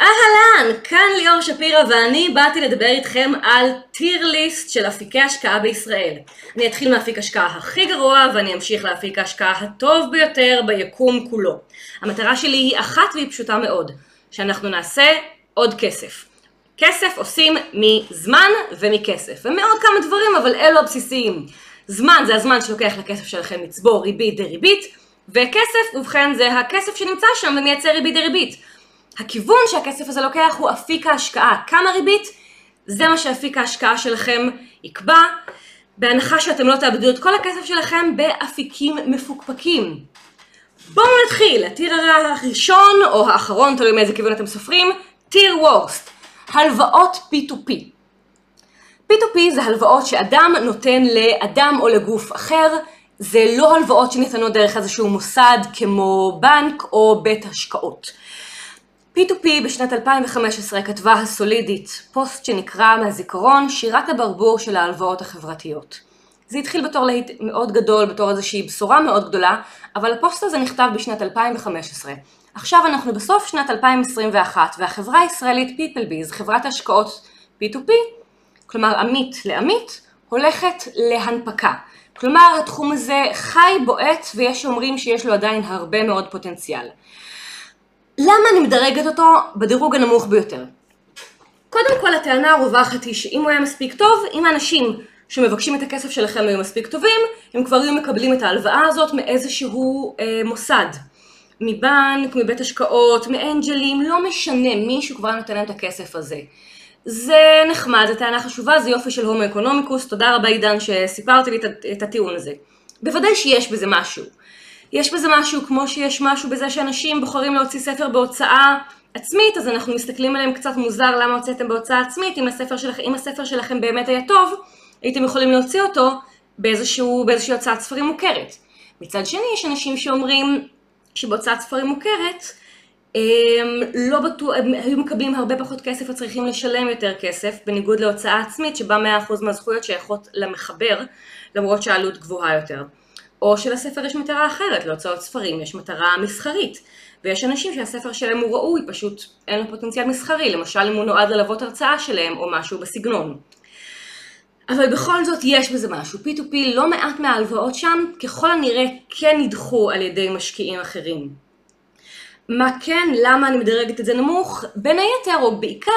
אהלן, כאן ליאור שפירא ואני באתי לדבר איתכם על טיר ליסט של אפיקי השקעה בישראל. אני אתחיל מאפיק השקעה הכי גרוע ואני אמשיך לאפיק ההשקעה הטוב ביותר ביקום כולו. המטרה שלי היא אחת והיא פשוטה מאוד, שאנחנו נעשה עוד כסף. כסף עושים מזמן ומכסף, ומעוד כמה דברים אבל אלו הבסיסיים. זמן זה הזמן שלוקח לכסף שלכם לצבור ריבית דריבית, וכסף, ובכן, זה הכסף שנמצא שם ומייצר ריבית דריבית. הכיוון שהכסף הזה לוקח הוא אפיק ההשקעה. כמה ריבית? זה מה שאפיק ההשקעה שלכם יקבע, בהנחה שאתם לא תאבדו את כל הכסף שלכם באפיקים מפוקפקים. בואו נתחיל, הטיר הראשון או האחרון, תלוי מאיזה כיוון אתם סופרים, טיר וורסט, הלוואות P2P. P2P זה הלוואות שאדם נותן לאדם או לגוף אחר, זה לא הלוואות שניתנות דרך איזשהו מוסד כמו בנק או בית השקעות. P2P בשנת 2015 כתבה הסולידית פוסט שנקרא מהזיכרון שירת הברבור של ההלוואות החברתיות. זה התחיל בתור להיט מאוד גדול, בתור איזושהי בשורה מאוד גדולה, אבל הפוסט הזה נכתב בשנת 2015. עכשיו אנחנו בסוף שנת 2021 והחברה הישראלית PeopleBiz, חברת השקעות P2P, כלומר עמית לעמית, הולכת להנפקה. כלומר התחום הזה חי, בועט ויש שאומרים שיש לו עדיין הרבה מאוד פוטנציאל. למה אני מדרגת אותו בדירוג הנמוך ביותר? קודם כל הטענה הרווחת היא שאם הוא היה מספיק טוב, אם האנשים שמבקשים את הכסף שלכם היו מספיק טובים, הם כבר היו מקבלים את ההלוואה הזאת מאיזשהו אה, מוסד. מבנק, מבית השקעות, מאנג'לים, לא משנה, מישהו כבר נותן להם את הכסף הזה. זה נחמד, זו טענה חשובה, זה יופי של הומו אקונומיקוס, תודה רבה עידן שסיפרת לי את הטיעון הזה. בוודאי שיש בזה משהו. יש בזה משהו כמו שיש משהו בזה שאנשים בוחרים להוציא ספר בהוצאה עצמית, אז אנחנו מסתכלים עליהם קצת מוזר למה הוצאתם בהוצאה עצמית, אם הספר, שלכם, אם הספר שלכם באמת היה טוב, הייתם יכולים להוציא אותו באיזשהו, באיזושהי הוצאת ספרים מוכרת. מצד שני יש אנשים שאומרים שבהוצאת ספרים מוכרת הם לא בטוח, הם היו מקבלים הרבה פחות כסף וצריכים לשלם יותר כסף, בניגוד להוצאה עצמית שבה 100% מהזכויות שייכות למחבר, למרות שהעלות גבוהה יותר. או שלספר יש מטרה אחרת, להוצאות ספרים יש מטרה מסחרית. ויש אנשים שהספר שלהם הוא ראוי, פשוט אין לו פוטנציאל מסחרי, למשל אם הוא נועד ללוות הרצאה שלהם או משהו בסגנון. אבל בכל זאת יש בזה משהו, P2P לא מעט מההלוואות שם ככל הנראה כן נדחו על ידי משקיעים אחרים. מה כן, למה אני מדרגת את זה נמוך? בין היתר או בעיקר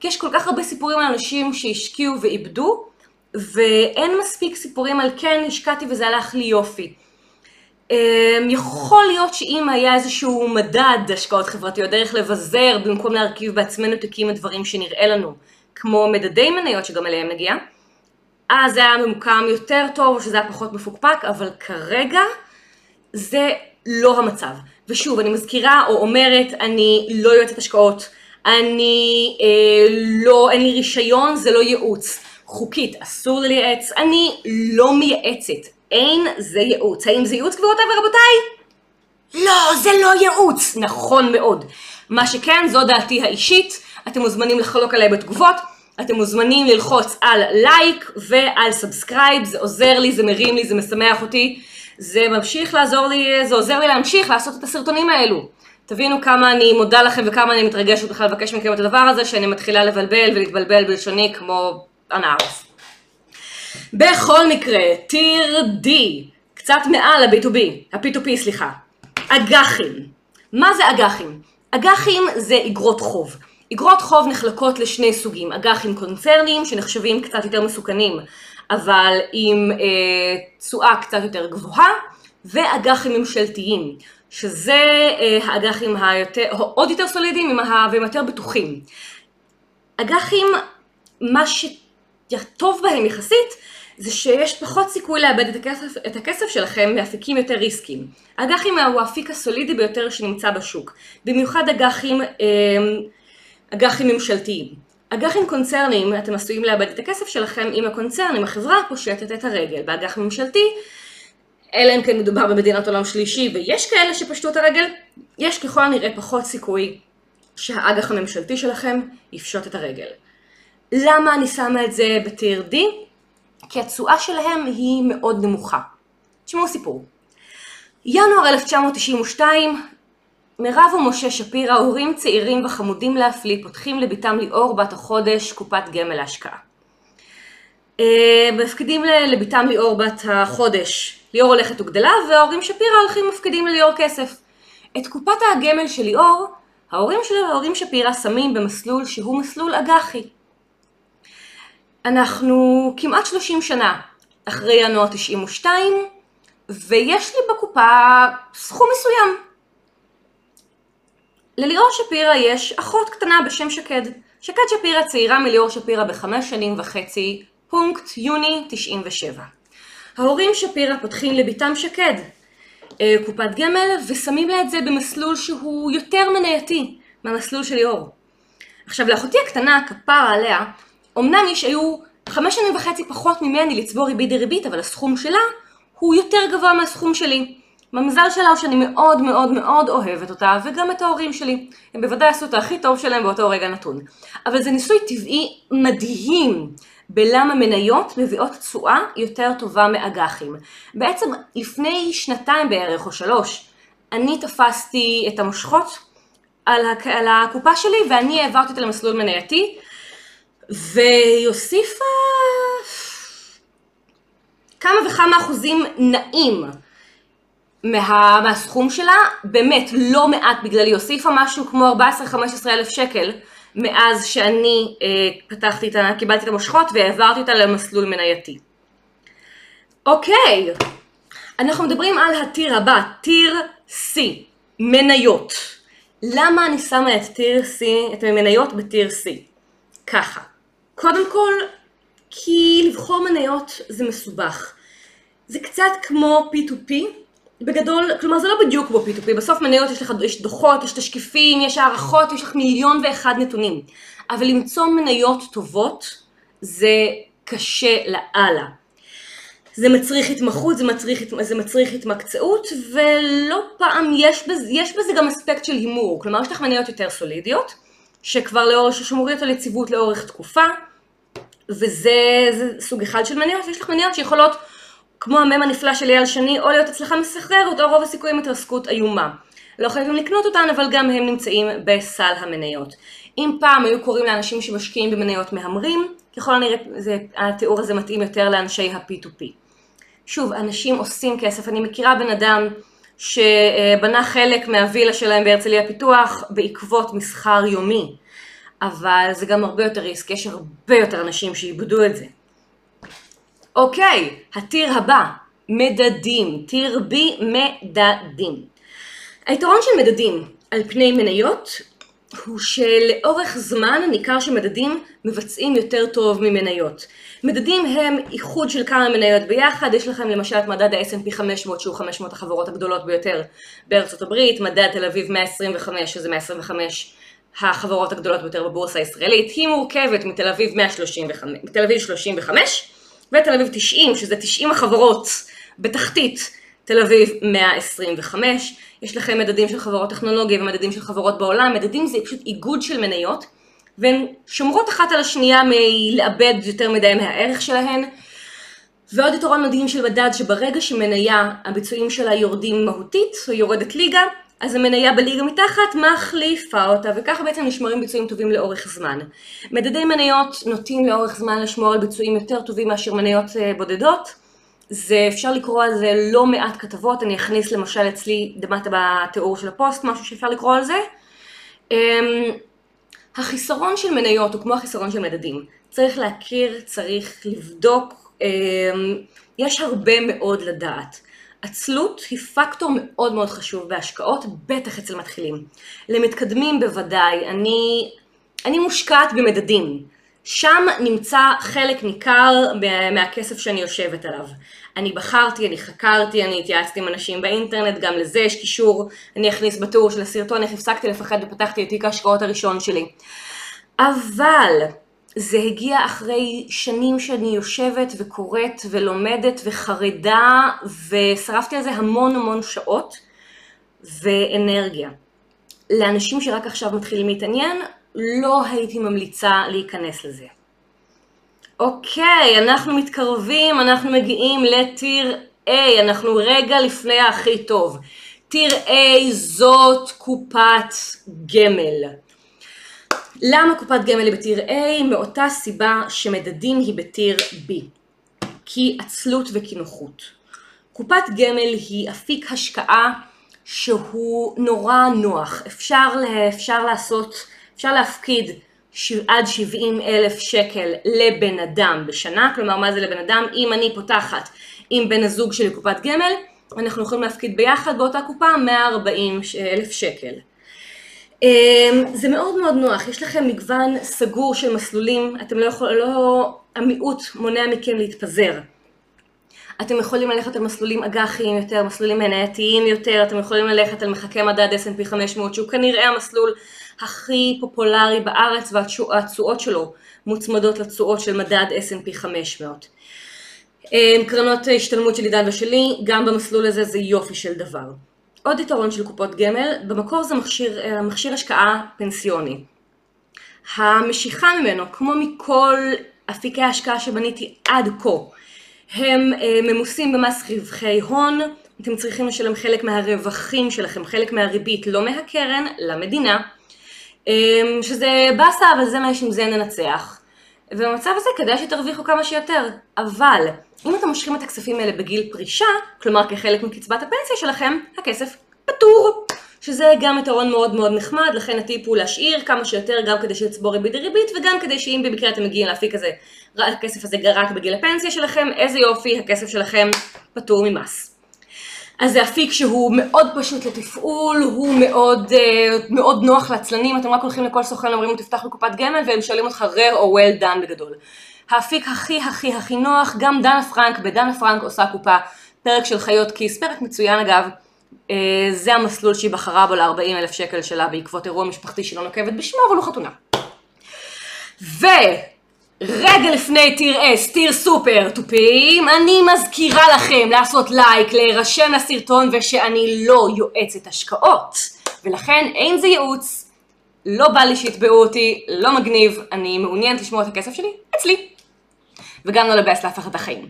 כי יש כל כך הרבה סיפורים על אנשים שהשקיעו ואיבדו ואין מספיק סיפורים על כן השקעתי וזה הלך לי יופי. אמ, יכול להיות שאם היה איזשהו מדד השקעות חברתיות, דרך לבזר במקום להרכיב בעצמנו תיקים את דברים שנראה לנו, כמו מדדי מניות שגם אליהם נגיע, אז זה היה ממוקם יותר טוב או שזה היה פחות מפוקפק, אבל כרגע זה לא המצב. ושוב, אני מזכירה או אומרת, אני לא יועצת השקעות, אני אה, לא, אין לי רישיון, זה לא ייעוץ. חוקית, אסור לי לייעץ, אני לא מייעצת, אין זה ייעוץ. האם זה ייעוץ גבירותיי ורבותיי? לא, זה לא ייעוץ. נכון מאוד. מה שכן, זו דעתי האישית, אתם מוזמנים לחלוק עליי בתגובות, אתם מוזמנים ללחוץ על לייק ועל subscribe, זה עוזר לי, זה מרים לי, זה משמח אותי, זה ממשיך לעזור לי, זה עוזר לי להמשיך לעשות את הסרטונים האלו. תבינו כמה אני מודה לכם וכמה אני מתרגשת בכלל לבקש מכם את הדבר הזה, שאני מתחילה לבלבל ולהתבלבל בלשוני כמו אנארס. בכל מקרה, tier D, קצת מעל ה-B2B, ה-P2P סליחה, אג"חים. מה זה אג"חים? אג"חים זה אגרות חוב. אגרות חוב נחלקות לשני סוגים, אג"חים קונצרניים שנחשבים קצת יותר מסוכנים, אבל עם אה, תשואה אה, קצת יותר גבוהה, ואג"חים ממשלתיים, שזה אה, האג"חים היותר, עוד יותר סולידיים והם יותר בטוחים. אג"חים, מה שטוב בהם יחסית, זה שיש פחות סיכוי לאבד את הכסף, את הכסף שלכם מאפיקים יותר ריסקיים. אג"חים הוא האפיק הסולידי ביותר שנמצא בשוק, במיוחד אג"חים, אה, אג"חים ממשלתיים. אג"חים קונצרניים, אתם עשויים לאבד את הכסף שלכם אם הקונצרן, אם החברה פושטת את הרגל. באג"ח ממשלתי, אלא אם כן מדובר במדינת עולם שלישי ויש כאלה שפשטו את הרגל, יש ככל הנראה פחות סיכוי שהאג"ח הממשלתי שלכם יפשוט את הרגל. למה אני שמה את זה בטיר D? כי התשואה שלהם היא מאוד נמוכה. תשמעו סיפור. ינואר 1992, מירב ומשה שפירא, הורים צעירים וחמודים להפליא, פותחים לביתם ליאור בת החודש קופת גמל להשקעה. אה, מפקידים לביתם ליאור בת החודש, ליאור הולכת וגדלה, וההורים שפירא הולכים מפקידים לליאור כסף. את קופת הגמל של ליאור, ההורים של ההורים שפירא שמים במסלול שהוא מסלול אג"חי. אנחנו כמעט 30 שנה אחרי ינואר 92, ויש לי בקופה סכום מסוים. לליאור שפירא יש אחות קטנה בשם שקד. שקד שפירא צעירה מליאור שפירא בחמש שנים וחצי, פונקט יוני 97. ההורים שפירא פותחים לביתם שקד אה, קופת גמל ושמים לה את זה במסלול שהוא יותר מנייתי מהמסלול של ליאור. עכשיו לאחותי הקטנה, כפרה עליה, אמנם יש היו חמש שנים וחצי פחות ממני לצבור ריבית דריבית, אבל הסכום שלה הוא יותר גבוה מהסכום שלי. במזל שלה הוא שאני מאוד מאוד מאוד אוהבת אותה, וגם את ההורים שלי. הם בוודאי עשו את הכי טוב שלהם באותו רגע נתון. אבל זה ניסוי טבעי מדהים בלמה מניות מביאות תשואה יותר טובה מאג"חים. בעצם לפני שנתיים בערך או שלוש, אני תפסתי את המושכות על, הק... על הקופה שלי ואני העברתי אותה למסלול מנייתי, והיא הוסיפה כמה וכמה אחוזים נעים מה, מהסכום שלה, באמת לא מעט בגלל היא הוסיפה משהו כמו 14-15 אלף שקל מאז שאני אה, פתחתי את ה... קיבלתי את המושכות והעברתי אותה למסלול מנייתי. אוקיי, אנחנו מדברים על הטיר הבא, טיר C, מניות. למה אני שמה את טיר C, את המניות בטיר C? ככה, קודם כל, כי לבחור מניות זה מסובך. זה קצת כמו P2P, בגדול, כלומר זה לא בדיוק כמו P2P, בסוף מניות יש לך, יש דוחות, יש תשקיפים, יש הערכות, יש לך מיליון ואחד נתונים. אבל למצוא מניות טובות זה קשה לאללה. זה מצריך התמחות, זה מצריך, זה מצריך התמקצעות, ולא פעם יש בזה, יש בזה גם אספקט של הימור. כלומר, יש לך מניות יותר סולידיות, שכבר לאורך, ששומרות על יציבות לאורך תקופה, וזה סוג אחד של מניות, ויש לך מניות שיכולות כמו המם הנפלא של אייל שני, או להיות הצלחה מסחררת, או רוב הסיכויים התרסקות איומה. לא חייבים לקנות אותן, אבל גם הם נמצאים בסל המניות. אם פעם היו קוראים לאנשים שמשקיעים במניות מהמרים, ככל הנראה זה, התיאור הזה מתאים יותר לאנשי ה-P2P. שוב, אנשים עושים כסף. אני מכירה בן אדם שבנה חלק מהווילה שלהם בהרצליה פיתוח בעקבות מסחר יומי, אבל זה גם הרבה יותר ריסק, יש הרבה יותר אנשים שאיבדו את זה. אוקיי, הטיר הבא, מדדים, טיר B, מדדים. היתרון של מדדים על פני מניות הוא שלאורך זמן ניכר שמדדים מבצעים יותר טוב ממניות. מדדים הם איחוד של כמה מניות ביחד, יש לכם למשל את מדד ה-S&P 500 שהוא 500 החברות הגדולות ביותר בארצות הברית, מדד תל אביב 125 שזה 125 החברות הגדולות ביותר בבורסה הישראלית, היא מורכבת מתל אביב 135, מתל אביב 35 ותל אביב 90, שזה 90 החברות בתחתית תל אביב 125. יש לכם מדדים של חברות טכנולוגיה ומדדים של חברות בעולם. מדדים זה פשוט איגוד של מניות, והן שומרות אחת על השנייה מלאבד יותר מדי מהערך שלהן. ועוד יתרון מדהים של מדד שברגע שמניה הביצועים שלה יורדים מהותית או יורדת ליגה, אז המניה בליגה מתחת מחליפה אותה, וככה בעצם נשמרים ביצועים טובים לאורך זמן. מדדי מניות נוטים לאורך זמן לשמור על ביצועים יותר טובים מאשר מניות אה, בודדות. זה, אפשר לקרוא על זה לא מעט כתבות, אני אכניס למשל אצלי למטה בתיאור של הפוסט משהו שאפשר לקרוא על זה. החיסרון של מניות הוא כמו החיסרון של מדדים. צריך להכיר, צריך לבדוק, אמ, יש הרבה מאוד לדעת. עצלות היא פקטור מאוד מאוד חשוב בהשקעות, בטח אצל מתחילים. למתקדמים בוודאי, אני, אני מושקעת במדדים. שם נמצא חלק ניכר מהכסף שאני יושבת עליו. אני בחרתי, אני חקרתי, אני התייעצתי עם אנשים באינטרנט, גם לזה יש קישור, אני אכניס בתיאור של הסרטון איך הפסקתי לפחד ופתחתי את תיק ההשקעות הראשון שלי. אבל זה הגיע אחרי שנים שאני יושבת וקוראת ולומדת וחרדה ושרפתי על זה המון המון שעות ואנרגיה. לאנשים שרק עכשיו מתחילים להתעניין, לא הייתי ממליצה להיכנס לזה. אוקיי, אנחנו מתקרבים, אנחנו מגיעים לטיר A, אנחנו רגע לפני הכי טוב. טיר A זאת קופת גמל. למה קופת גמל היא בטיר A? מאותה סיבה שמדדים היא בטיר B. כי עצלות וקינוחות. קופת גמל היא אפיק השקעה שהוא נורא נוח. אפשר, אפשר לעשות, אפשר להפקיד עד 70 אלף שקל לבן אדם בשנה, כלומר מה זה לבן אדם? אם אני פותחת עם בן הזוג שלי קופת גמל, אנחנו יכולים להפקיד ביחד באותה קופה 140 אלף שקל. אמ, זה מאוד מאוד נוח, יש לכם מגוון סגור של מסלולים, אתם לא יכולים, לא, המיעוט מונע מכם להתפזר. אתם יכולים ללכת על מסלולים אג"חיים יותר, מסלולים מנייתיים יותר, אתם יכולים ללכת על מחכה מדד S&P 500 שהוא כנראה המסלול הכי פופולרי בארץ והתשואות שלו מוצמדות לתשואות של מדד S&P 500. אמ, קרנות השתלמות של עידן ושלי, גם במסלול הזה זה יופי של דבר. עוד יתרון של קופות גמל, במקור זה מכשיר, אה, מכשיר השקעה פנסיוני. המשיכה ממנו, כמו מכל אפיקי ההשקעה שבניתי עד כה, הם אה, ממוסים במס רווחי הון, אתם צריכים לשלם חלק מהרווחים שלכם, חלק מהריבית, לא מהקרן, למדינה, אה, שזה באסה, אבל זה מה שעם זה ננצח. ובמצב הזה כדאי שתרוויחו כמה שיותר, אבל אם אתם מושכים את הכספים האלה בגיל פרישה, כלומר כחלק מקצבת הפנסיה שלכם, הכסף פטור. שזה גם יתרון מאוד מאוד נחמד, לכן הטיפ הוא להשאיר כמה שיותר גם כדי שיצבור ריבית דריבית וגם כדי שאם במקרה אתם מגיעים לאפיק הזה, הכסף הזה רק בגיל הפנסיה שלכם, איזה יופי, הכסף שלכם פטור ממס. אז זה אפיק שהוא מאוד פשוט לתפעול, הוא מאוד, uh, מאוד נוח לעצלנים, אתם רק הולכים לכל סוכן אומרים לו תפתח בקופת גמל והם שואלים אותך rare או well done בגדול. האפיק הכי הכי הכי נוח, גם דנה פרנק, בדנה פרנק עושה קופה, פרק של חיות כיס, פרק מצוין אגב, uh, זה המסלול שהיא בחרה בו ל-40 אלף שקל שלה בעקבות אירוע משפחתי שלא נוקבת בשמו, אבל הוא חתונה. ו... רגע לפני טיר אס, טיר סופר תופים, אני מזכירה לכם לעשות לייק, להירשם לסרטון ושאני לא יועצת השקעות. ולכן אין זה ייעוץ, לא בא לי שיתבעו אותי, לא מגניב, אני מעוניינת לשמור את הכסף שלי אצלי. וגם לא לבאס להפך את החיים.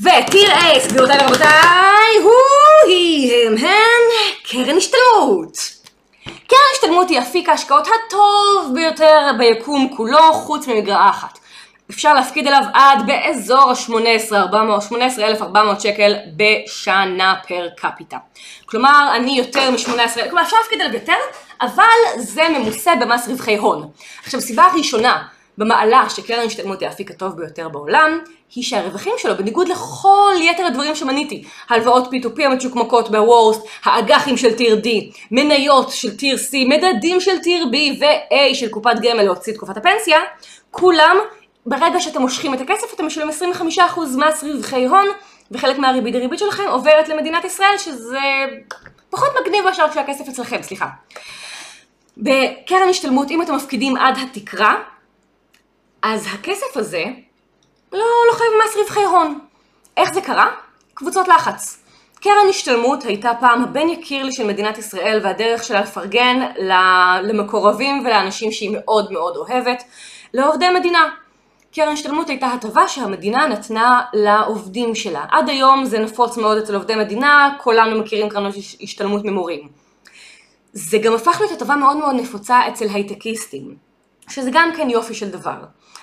וטיר אס, גבירותיי ורבותיי, הוא היא הם הן קרן השתלמות. קרן השתלמות היא אפיק ההשקעות הטוב ביותר ביקום כולו, חוץ ממגרעה אחת. אפשר להפקיד אליו עד באזור ה-18,400 שקל בשנה פר קפיטה. כלומר, אני יותר מ-18,000, כלומר אפשר להפקיד אליו יותר, אבל זה ממוסה במס רווחי הון. עכשיו, סיבה הראשונה במעלה שקרן השתלמות היא האפיק הטוב ביותר בעולם, היא שהרווחים שלו, בניגוד לכל יתר הדברים שמניתי, הלוואות P2P המצ'וקמקות בוורסט, האג"חים של טיר D, מניות של טיר C, מדדים של טיר B ו-A של קופת גמל להוציא תקופת הפנסיה, כולם ברגע שאתם מושכים את הכסף אתם משלמים 25% מס רווחי הון וחלק מהריבית הריבית שלכם עוברת למדינת ישראל שזה פחות מגניב מאשר כשהכסף אצלכם, סליחה. בקרן השתלמות אם אתם מפקידים עד התקרה אז הכסף הזה לא, לא חייב מס רווחי הון. איך זה קרה? קבוצות לחץ. קרן השתלמות הייתה פעם הבן יקיר לי של מדינת ישראל והדרך שלה לפרגן למקורבים ולאנשים שהיא מאוד מאוד אוהבת, לעובדי מדינה. קרן השתלמות הייתה הטבה שהמדינה נתנה לעובדים שלה. עד היום זה נפוץ מאוד אצל עובדי מדינה, כולנו מכירים קרנות השתלמות ממורים. זה גם הפך להיות הטבה מאוד מאוד נפוצה אצל הייטקיסטים, שזה גם כן יופי של דבר.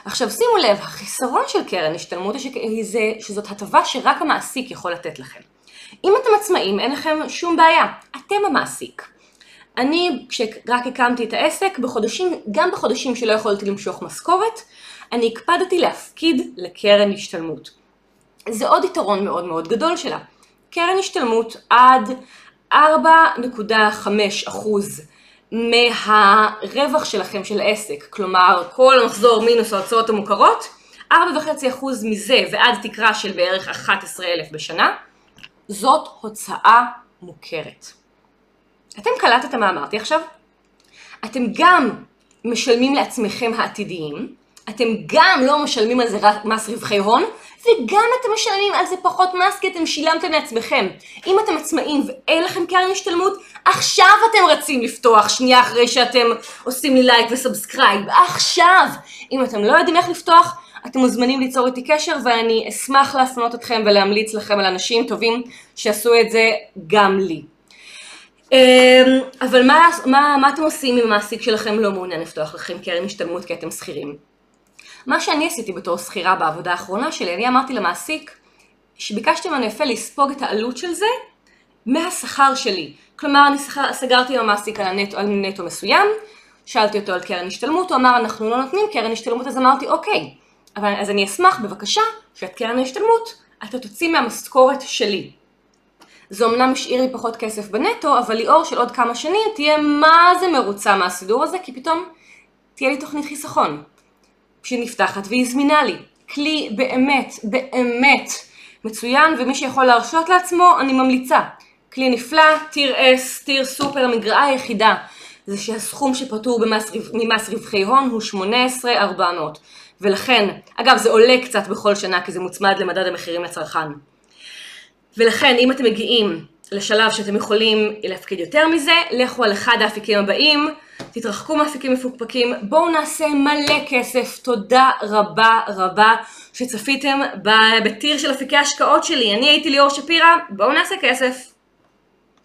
עכשיו שימו לב, החיסרון של קרן השתלמות זה שזאת הטבה שרק המעסיק יכול לתת לכם. אם אתם עצמאים אין לכם שום בעיה, אתם המעסיק. אני, כשרק הקמתי את העסק, בחודשים, גם בחודשים שלא יכולתי למשוך משכורת, אני הקפדתי להפקיד לקרן השתלמות. זה עוד יתרון מאוד מאוד גדול שלה. קרן השתלמות עד 4.5% מהרווח שלכם של עסק, כלומר כל המחזור מינוס ההוצאות המוכרות, 4.5% מזה ועד תקרה של בערך 11,000 בשנה, זאת הוצאה מוכרת. אתם קלטתם מה אמרתי עכשיו? אתם גם משלמים לעצמכם העתידיים, אתם גם לא משלמים על זה מס רווחי הון, וגם אתם משלמים על זה פחות מס כי אתם שילמתם לעצמכם. אם אתם עצמאים ואין לכם קרן השתלמות, עכשיו אתם רצים לפתוח, שנייה אחרי שאתם עושים לי לייק ו subscribe. עכשיו! אם אתם לא יודעים איך לפתוח, אתם מוזמנים ליצור איתי קשר ואני אשמח להפנות אתכם ולהמליץ לכם על אנשים טובים שעשו את זה גם לי. אמ, אבל מה, מה, מה אתם עושים אם המעסיק שלכם לא מעוניין לפתוח לכם קרן השתלמות כי אתם שכירים? מה שאני עשיתי בתור שכירה בעבודה האחרונה שלי, אני אמרתי למעסיק שביקשתי ממנו יפה לספוג את העלות של זה מהשכר שלי. כלומר, אני סגרתי עם המעסיק על, הנטו, על נטו מסוים, שאלתי אותו על קרן השתלמות, הוא אמר אנחנו לא נותנים קרן השתלמות, אז אמרתי אוקיי, אבל אז אני אשמח בבקשה שאת קרן ההשתלמות אתה תוציא מהמשכורת שלי. זה אמנם השאיר לי פחות כסף בנטו, אבל ליאור של עוד כמה שנים תהיה מה זה מרוצה מהסידור הזה, כי פתאום תהיה לי תוכנית חיסכון. שנפתחת והיא זמינה לי. כלי באמת, באמת מצוין, ומי שיכול להרשות לעצמו, אני ממליצה. כלי נפלא, טיר S, טיר סופר, המגרעה היחידה זה שהסכום שפטור במס, ממס רווחי הון הוא 18,400 ולכן, אגב זה עולה קצת בכל שנה כי זה מוצמד למדד המחירים לצרכן ולכן אם אתם מגיעים לשלב שאתם יכולים להפקיד יותר מזה, לכו על אחד האפיקים הבאים, תתרחקו מאפיקים מפוקפקים, בואו נעשה מלא כסף, תודה רבה רבה שצפיתם בטיר של אפיקי ההשקעות שלי, אני הייתי ליאור שפירא, בואו נעשה כסף.